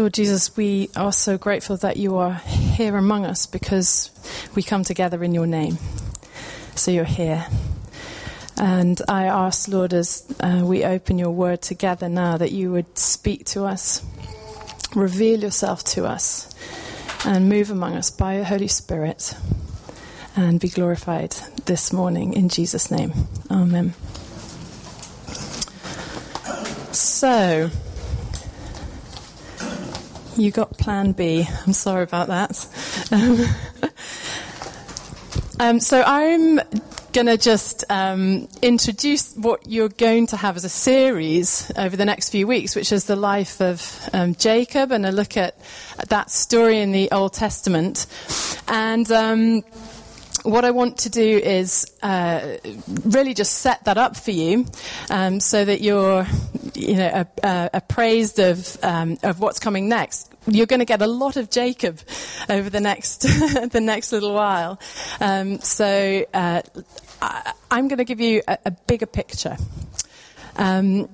Lord Jesus, we are so grateful that you are here among us because we come together in your name. So you're here. And I ask, Lord, as uh, we open your word together now, that you would speak to us, reveal yourself to us, and move among us by your Holy Spirit, and be glorified this morning in Jesus' name. Amen. So, you got plan B. I'm sorry about that. Um, um, so I'm going to just um, introduce what you're going to have as a series over the next few weeks, which is the life of um, Jacob and a look at, at, that story in the Old Testament. And um, what I want to do is uh, really just set that up for you, um, so that you're, you know, appraised of um, of what's coming next. You're going to get a lot of Jacob over the next the next little while. Um, so uh, I, am going to give you a, a bigger picture. Um,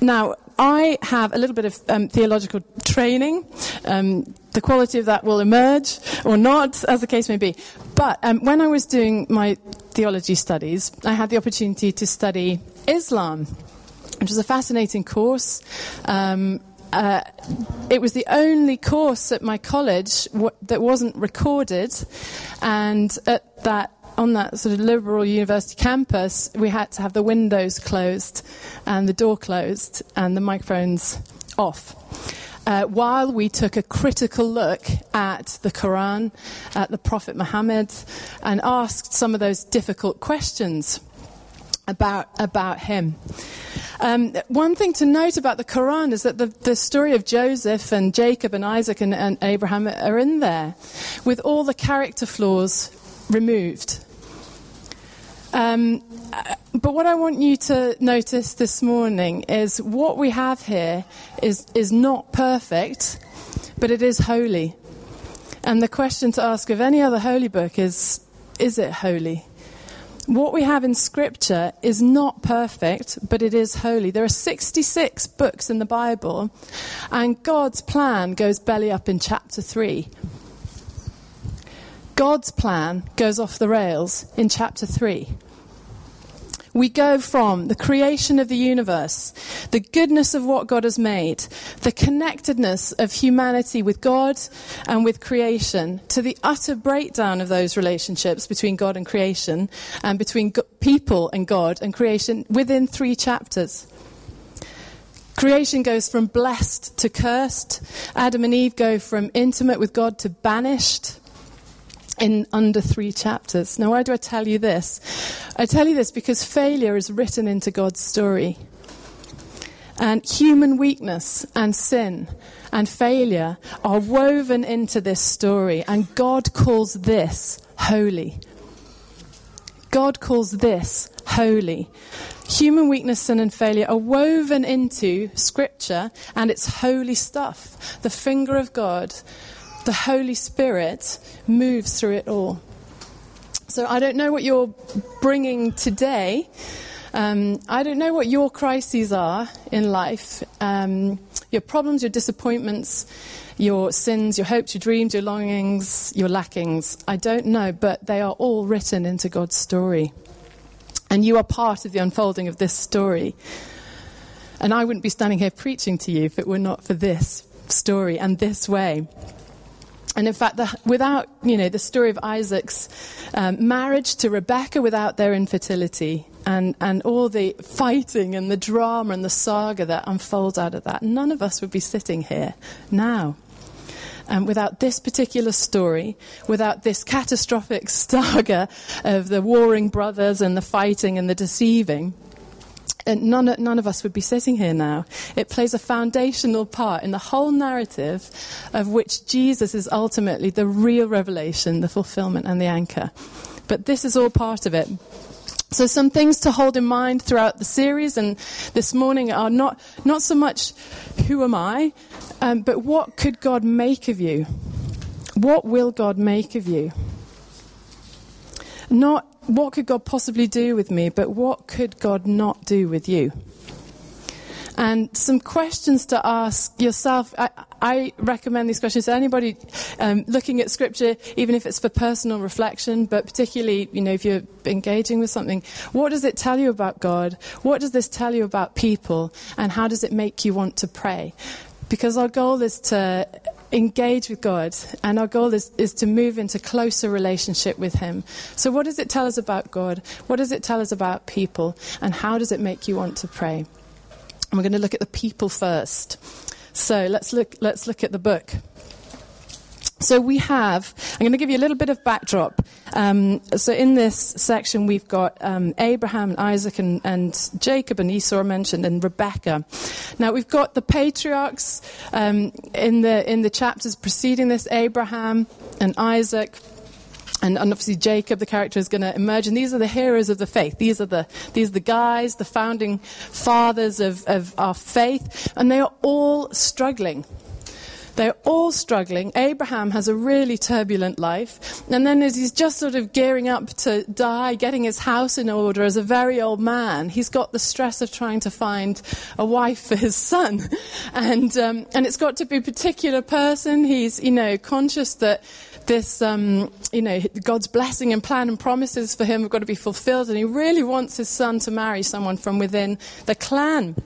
now, I have a little bit of um, theological training. Um, the quality of that will emerge or not, as the case may be. But um, when I was doing my theology studies, I had the opportunity to study Islam, which was a fascinating course. Um, uh, it was the only course at my college w- that wasn't recorded, and at that on that sort of liberal university campus, we had to have the windows closed and the door closed and the microphones off. Uh, while we took a critical look at the Quran, at the Prophet Muhammad, and asked some of those difficult questions about, about him. Um, one thing to note about the Quran is that the, the story of Joseph and Jacob and Isaac and, and Abraham are in there with all the character flaws removed. Um, but what I want you to notice this morning is what we have here is, is not perfect, but it is holy. And the question to ask of any other holy book is is it holy? What we have in Scripture is not perfect, but it is holy. There are 66 books in the Bible, and God's plan goes belly up in chapter 3. God's plan goes off the rails in chapter 3. We go from the creation of the universe, the goodness of what God has made, the connectedness of humanity with God and with creation, to the utter breakdown of those relationships between God and creation, and between people and God and creation within three chapters. Creation goes from blessed to cursed. Adam and Eve go from intimate with God to banished in under three chapters. Now, why do I tell you this? I tell you this because failure is written into God's story. And human weakness and sin and failure are woven into this story, and God calls this holy. God calls this holy. Human weakness, sin, and failure are woven into Scripture, and it's holy stuff. The finger of God the Holy Spirit moves through it all. So I don't know what you're bringing today. Um, I don't know what your crises are in life um, your problems, your disappointments, your sins, your hopes, your dreams, your longings, your lackings. I don't know, but they are all written into God's story. And you are part of the unfolding of this story. And I wouldn't be standing here preaching to you if it were not for this story and this way. And in fact, the, without, you know, the story of Isaac's um, marriage to Rebecca without their infertility and, and all the fighting and the drama and the saga that unfolds out of that, none of us would be sitting here now. Um, without this particular story, without this catastrophic saga of the warring brothers and the fighting and the deceiving, and none, none of us would be sitting here now. It plays a foundational part in the whole narrative of which Jesus is ultimately the real revelation, the fulfillment, and the anchor. But this is all part of it. So some things to hold in mind throughout the series and this morning are not, not so much who am I, um, but what could God make of you? What will God make of you? Not what could God possibly do with me, but what could God not do with you? and some questions to ask yourself. I, I recommend these questions to anybody um, looking at Scripture, even if it's for personal reflection, but particularly, you know, if you're engaging with something. What does it tell you about God? What does this tell you about people? And how does it make you want to pray? Because our goal is to engage with God, and our goal is, is to move into closer relationship with Him. So, what does it tell us about God? What does it tell us about people? And how does it make you want to pray? And we're going to look at the people first. So, let's look, let's look at the book. So we have, I'm going to give you a little bit of backdrop. Um, so in this section, we've got um, Abraham and Isaac and, and, Jacob and Esau mentioned and Rebecca. Now we've got the patriarchs um, in the in the chapters preceding this, Abraham and Isaac. And, and obviously Jacob, the character, is going to emerge. And these are the heroes of the faith. These are the, these are the guys, the founding fathers of, of our faith. And they are all struggling they're all struggling. Abraham has a really turbulent life. And then as he's just sort of gearing up to die, getting his house in order as a very old man, he's got the stress of trying to find a wife for his son. And, um, and it's got to be a particular person. He's, you know, conscious that this, um, you know, God's blessing and plan and promises for him have got to be fulfilled. And he really wants his son to marry someone from within the clan.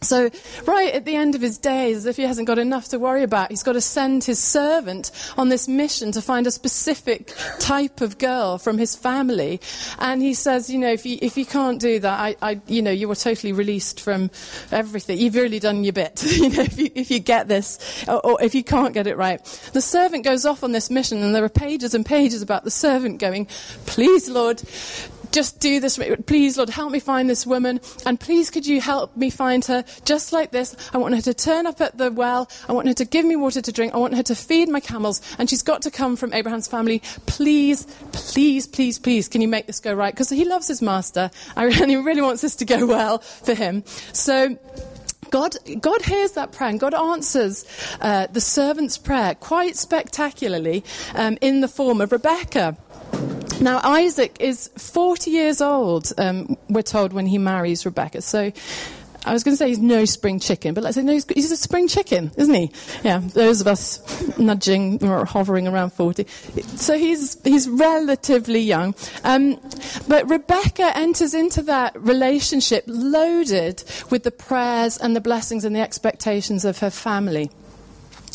So, right at the end of his days, as if he hasn't got enough to worry about, he's got to send his servant on this mission to find a specific type of girl from his family. And he says, you know, if you, if you can't do that, I, I, you know, you were totally released from everything. You've really done your bit, you know, if you, if you get this, or, or if you can't get it right. The servant goes off on this mission, and there are pages and pages about the servant going, please, Lord, just do this. Please, Lord, help me find this woman. And please, could you help me find her just like this? I want her to turn up at the well. I want her to give me water to drink. I want her to feed my camels. And she's got to come from Abraham's family. Please, please, please, please, can you make this go right? Because he loves his master and he really wants this to go well for him. So, God, God hears that prayer and God answers uh, the servant's prayer quite spectacularly um, in the form of Rebecca. Now, Isaac is 40 years old, um, we're told, when he marries Rebecca. So I was going to say he's no spring chicken, but let's say no, he's, he's a spring chicken, isn't he? Yeah, those of us nudging or hovering around 40. So he's, he's relatively young. Um, but Rebecca enters into that relationship loaded with the prayers and the blessings and the expectations of her family.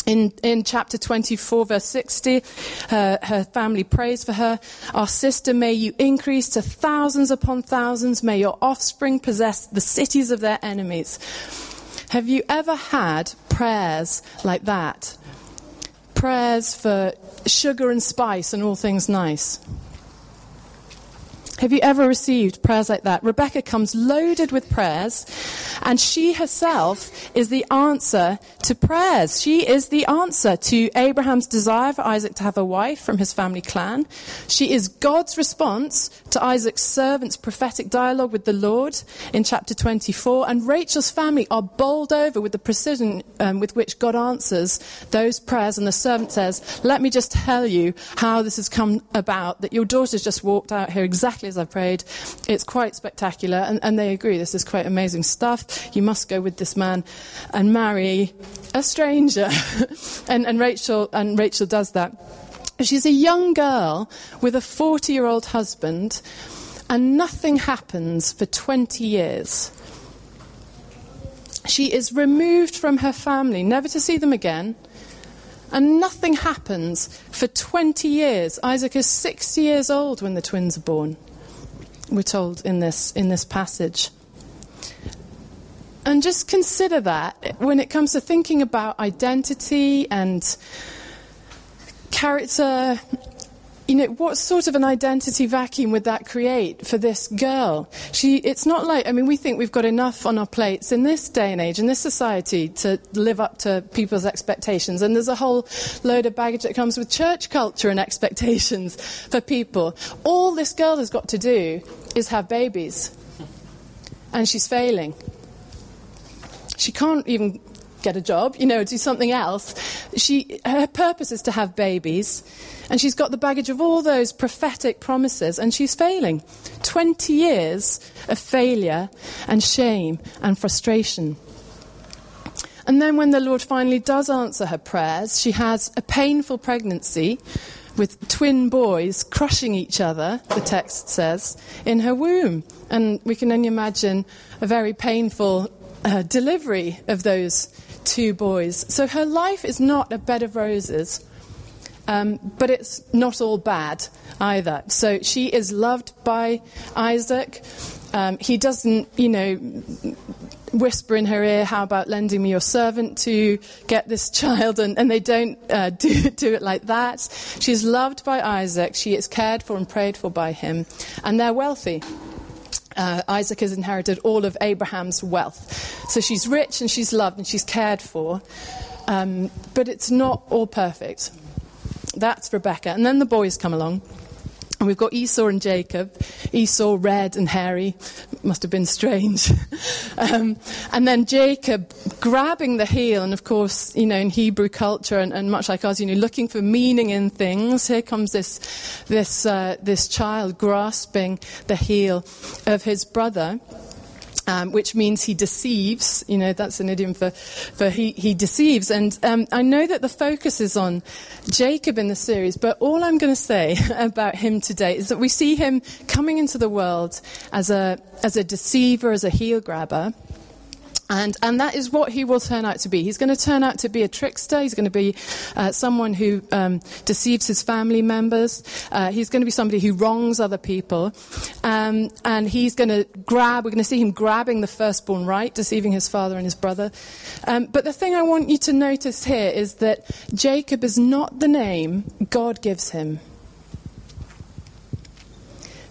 In, in chapter 24, verse 60, her, her family prays for her. Our sister, may you increase to thousands upon thousands. May your offspring possess the cities of their enemies. Have you ever had prayers like that? Prayers for sugar and spice and all things nice. Have you ever received prayers like that? Rebecca comes loaded with prayers, and she herself is the answer to prayers. She is the answer to Abraham's desire for Isaac to have a wife from his family clan. She is God's response to Isaac's servant's prophetic dialogue with the Lord in chapter 24. And Rachel's family are bowled over with the precision um, with which God answers those prayers. And the servant says, Let me just tell you how this has come about that your daughter's just walked out here exactly exactly as I prayed. It's quite spectacular. And, and they agree, this is quite amazing stuff. You must go with this man and marry a stranger. and, and, Rachel, and Rachel does that. She's a young girl with a 40 year old husband, and nothing happens for 20 years. She is removed from her family, never to see them again and nothing happens for 20 years. Isaac is 60 years old when the twins are born we're told in this, in this passage. And just consider that when it comes to thinking about identity and character you know, what sort of an identity vacuum would that create for this girl? She, it's not like, I mean, we think we've got enough on our plates in this day and age, in this society, to live up to people's expectations. And there's a whole load of baggage that comes with church culture and expectations for people. All this girl has got to do is have babies. And she's failing. She can't even get a job, you know, do something else. She, her purpose is to have babies, and she's got the baggage of all those prophetic promises, and she's failing. 20 years of failure and shame and frustration. And then, when the Lord finally does answer her prayers, she has a painful pregnancy with twin boys crushing each other, the text says, in her womb. And we can only imagine a very painful uh, delivery of those two boys. So her life is not a bed of roses. Um, but it's not all bad either. So she is loved by Isaac. Um, he doesn't, you know, whisper in her ear, How about lending me your servant to get this child? And, and they don't uh, do, do it like that. She's loved by Isaac. She is cared for and prayed for by him. And they're wealthy. Uh, Isaac has inherited all of Abraham's wealth. So she's rich and she's loved and she's cared for. Um, but it's not all perfect. That's Rebecca. And then the boys come along. And we've got Esau and Jacob. Esau, red and hairy, must have been strange. um, and then Jacob grabbing the heel, and of course, you know, in Hebrew culture and, and much like us, you know, looking for meaning in things. Here comes this, this, uh, this child grasping the heel of his brother um, which means he deceives. You know, that's an idiom for, for he, he deceives. And um, I know that the focus is on Jacob in the series, but all I'm going to say about him today is that we see him coming into the world as a, as a deceiver, as a heel grabber. And, and that is what he will turn out to be. He's going to turn out to be a trickster. He's going to be uh, someone who um, deceives his family members. Uh, he's going to be somebody who wrongs other people. Um, and he's going to grab, we're going to see him grabbing the firstborn right, deceiving his father and his brother. Um, but the thing I want you to notice here is that Jacob is not the name God gives him.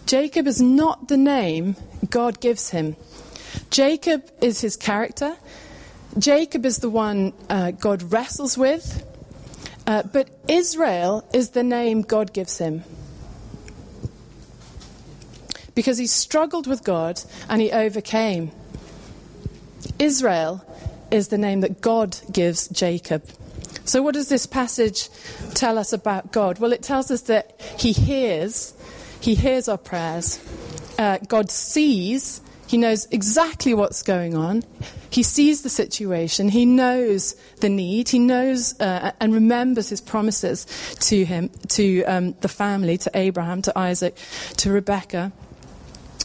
Jacob is not the name God gives him. Jacob is his character. Jacob is the one uh, God wrestles with. Uh, but Israel is the name God gives him. Because he struggled with God and he overcame. Israel is the name that God gives Jacob. So, what does this passage tell us about God? Well, it tells us that He hears, He hears our prayers. Uh, God sees, he knows exactly what's going on. He sees the situation. He knows the need. He knows uh, and remembers his promises to him, to um, the family, to Abraham, to Isaac, to Rebekah.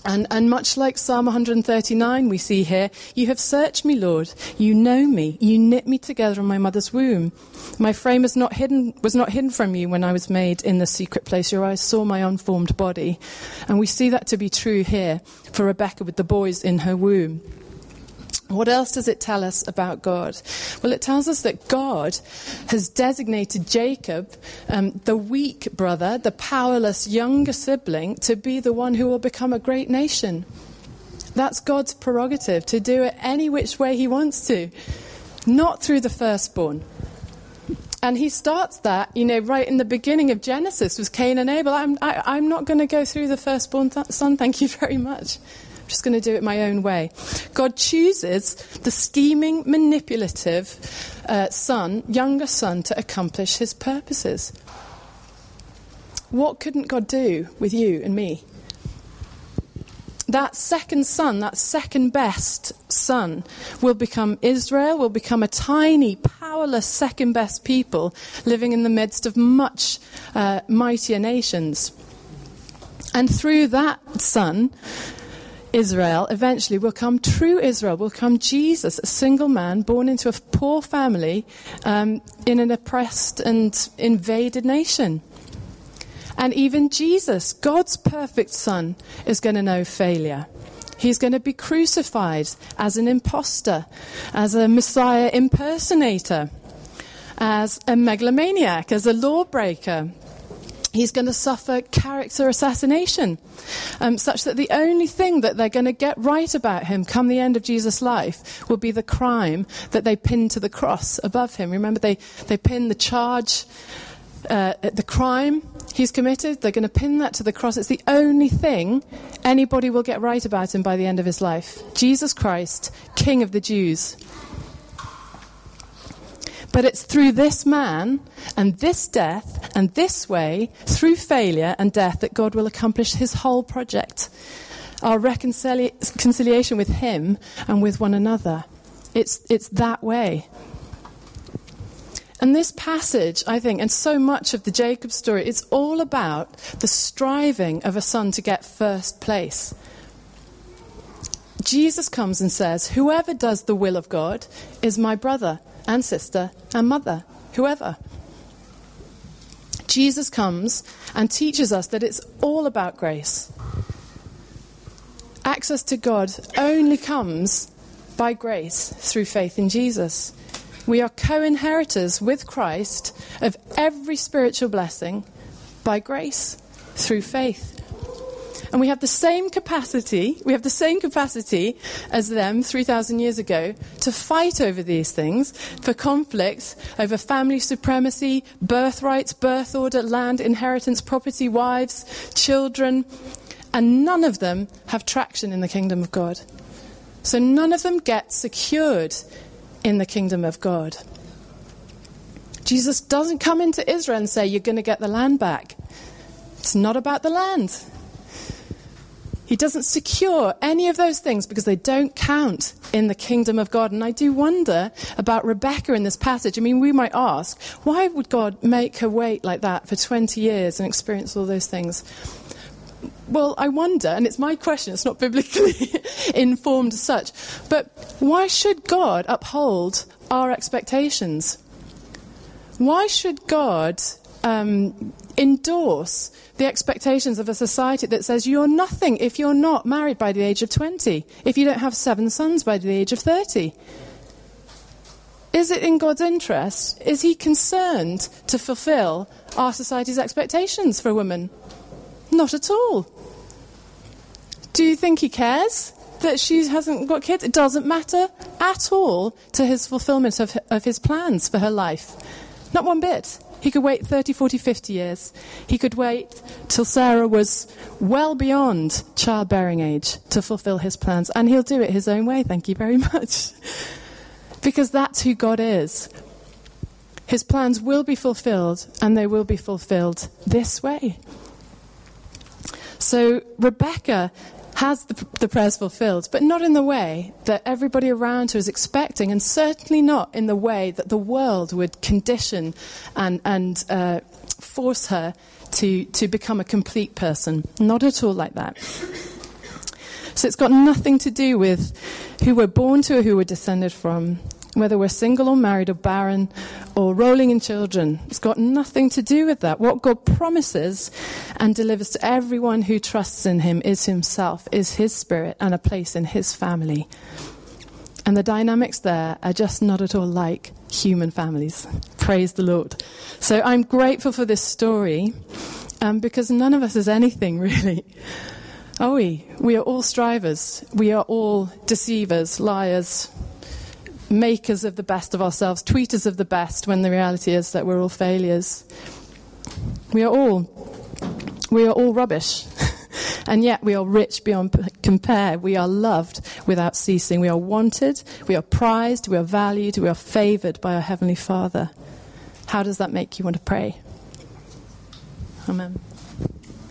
And, and, much like Psalm 139, we see here, You have searched me, Lord. You know me. You knit me together in my mother's womb. My frame is not hidden, was not hidden from you when I was made in the secret place. Your eyes saw my unformed body. And we see that to be true here for Rebecca with the boys in her womb. What else does it tell us about God? Well, it tells us that God has designated Jacob, um, the weak brother, the powerless younger sibling, to be the one who will become a great nation. That's God's prerogative, to do it any which way he wants to, not through the firstborn. And he starts that, you know, right in the beginning of Genesis with Cain and Abel. I'm, I, i am not going to go through the firstborn th- son, thank you very much. I'm just going to do it my own way. God chooses the scheming, manipulative uh, son, younger son, to accomplish his purposes. What couldn't God do with you and me? That second son, that second best son, will become Israel, will become a tiny, powerless second best people living in the midst of much uh, mightier nations. And through that son, Israel eventually will come true Israel, will come Jesus, a single man born into a poor family um, in an oppressed and invaded nation. And even Jesus, God's perfect Son, is going to know failure. He's going to be crucified as an impostor, as a Messiah impersonator, as a megalomaniac, as a lawbreaker, he's going to suffer character assassination, um, such that the only thing that they're going to get right about him come the end of Jesus' life will be the crime that they pin to the cross above him. Remember, they, they pin the charge, uh, the crime he's committed, they're going to pin that to the cross. It's the only thing anybody will get right about him by the end of his life. Jesus Christ, King of the Jews. But it's through this man and this death and this way, through failure and death, that God will accomplish his whole project. Our reconciliation with him and with one another. It's, it's that way. And this passage, I think, and so much of the Jacob story, it's all about the striving of a son to get first place. Jesus comes and says, Whoever does the will of God is my brother and sister and mother, whoever. Jesus comes and teaches us that it's all about grace. Access to God only comes by grace through faith in Jesus. We are co inheritors with Christ of every spiritual blessing by grace through faith. And we have the same capacity, we have the same capacity as them 3,000 years ago to fight over these things for conflicts over family supremacy, birthrights, birth order, land, inheritance, property, wives, children. And none of them have traction in the kingdom of God. So none of them get secured in the kingdom of God. Jesus doesn't come into Israel and say, You're going to get the land back. It's not about the land. He doesn't secure any of those things because they don't count in the kingdom of God. And I do wonder about Rebecca in this passage. I mean, we might ask, why would God make her wait like that for 20 years and experience all those things? Well, I wonder, and it's my question, it's not biblically informed as such, but why should God uphold our expectations? Why should God um, endorse the expectations of a society that says you're nothing if you're not married by the age of 20, if you don't have seven sons by the age of 30? Is it in God's interest? Is He concerned to fulfill our society's expectations for women? Not at all. Do you think he cares that she hasn't got kids? It doesn't matter at all to his fulfillment of, of his plans for her life. Not one bit. He could wait 30, 40, 50 years. He could wait till Sarah was well beyond childbearing age to fulfill his plans. And he'll do it his own way, thank you very much. because that's who God is. His plans will be fulfilled, and they will be fulfilled this way. So Rebecca has the, the, prayers fulfilled, but not in the way that everybody around her is expecting, and certainly not in the way that the world would condition and, and uh, force her to, to become a complete person. Not at all like that. So it's got nothing to do with who we're born to or who we're descended from whether we're single or married or barren or rolling in children. It's got nothing to do with that. What God promises and delivers to everyone who trusts in Him is Himself, is His Spirit, and a place in His family. And the dynamics there are just not at all like human families. Praise the Lord. So I'm grateful for this story um, because none of us is anything really. Are we? We are all strivers. We are all deceivers, liars, makers of the best of ourselves, tweeters of the best, when the reality is that we're all failures. We are all, we are all rubbish. and yet we are rich beyond compare. We are loved without ceasing. We are wanted, we are prized, we are valued, we are favored by our Heavenly Father. How does that make you want to pray? Amen.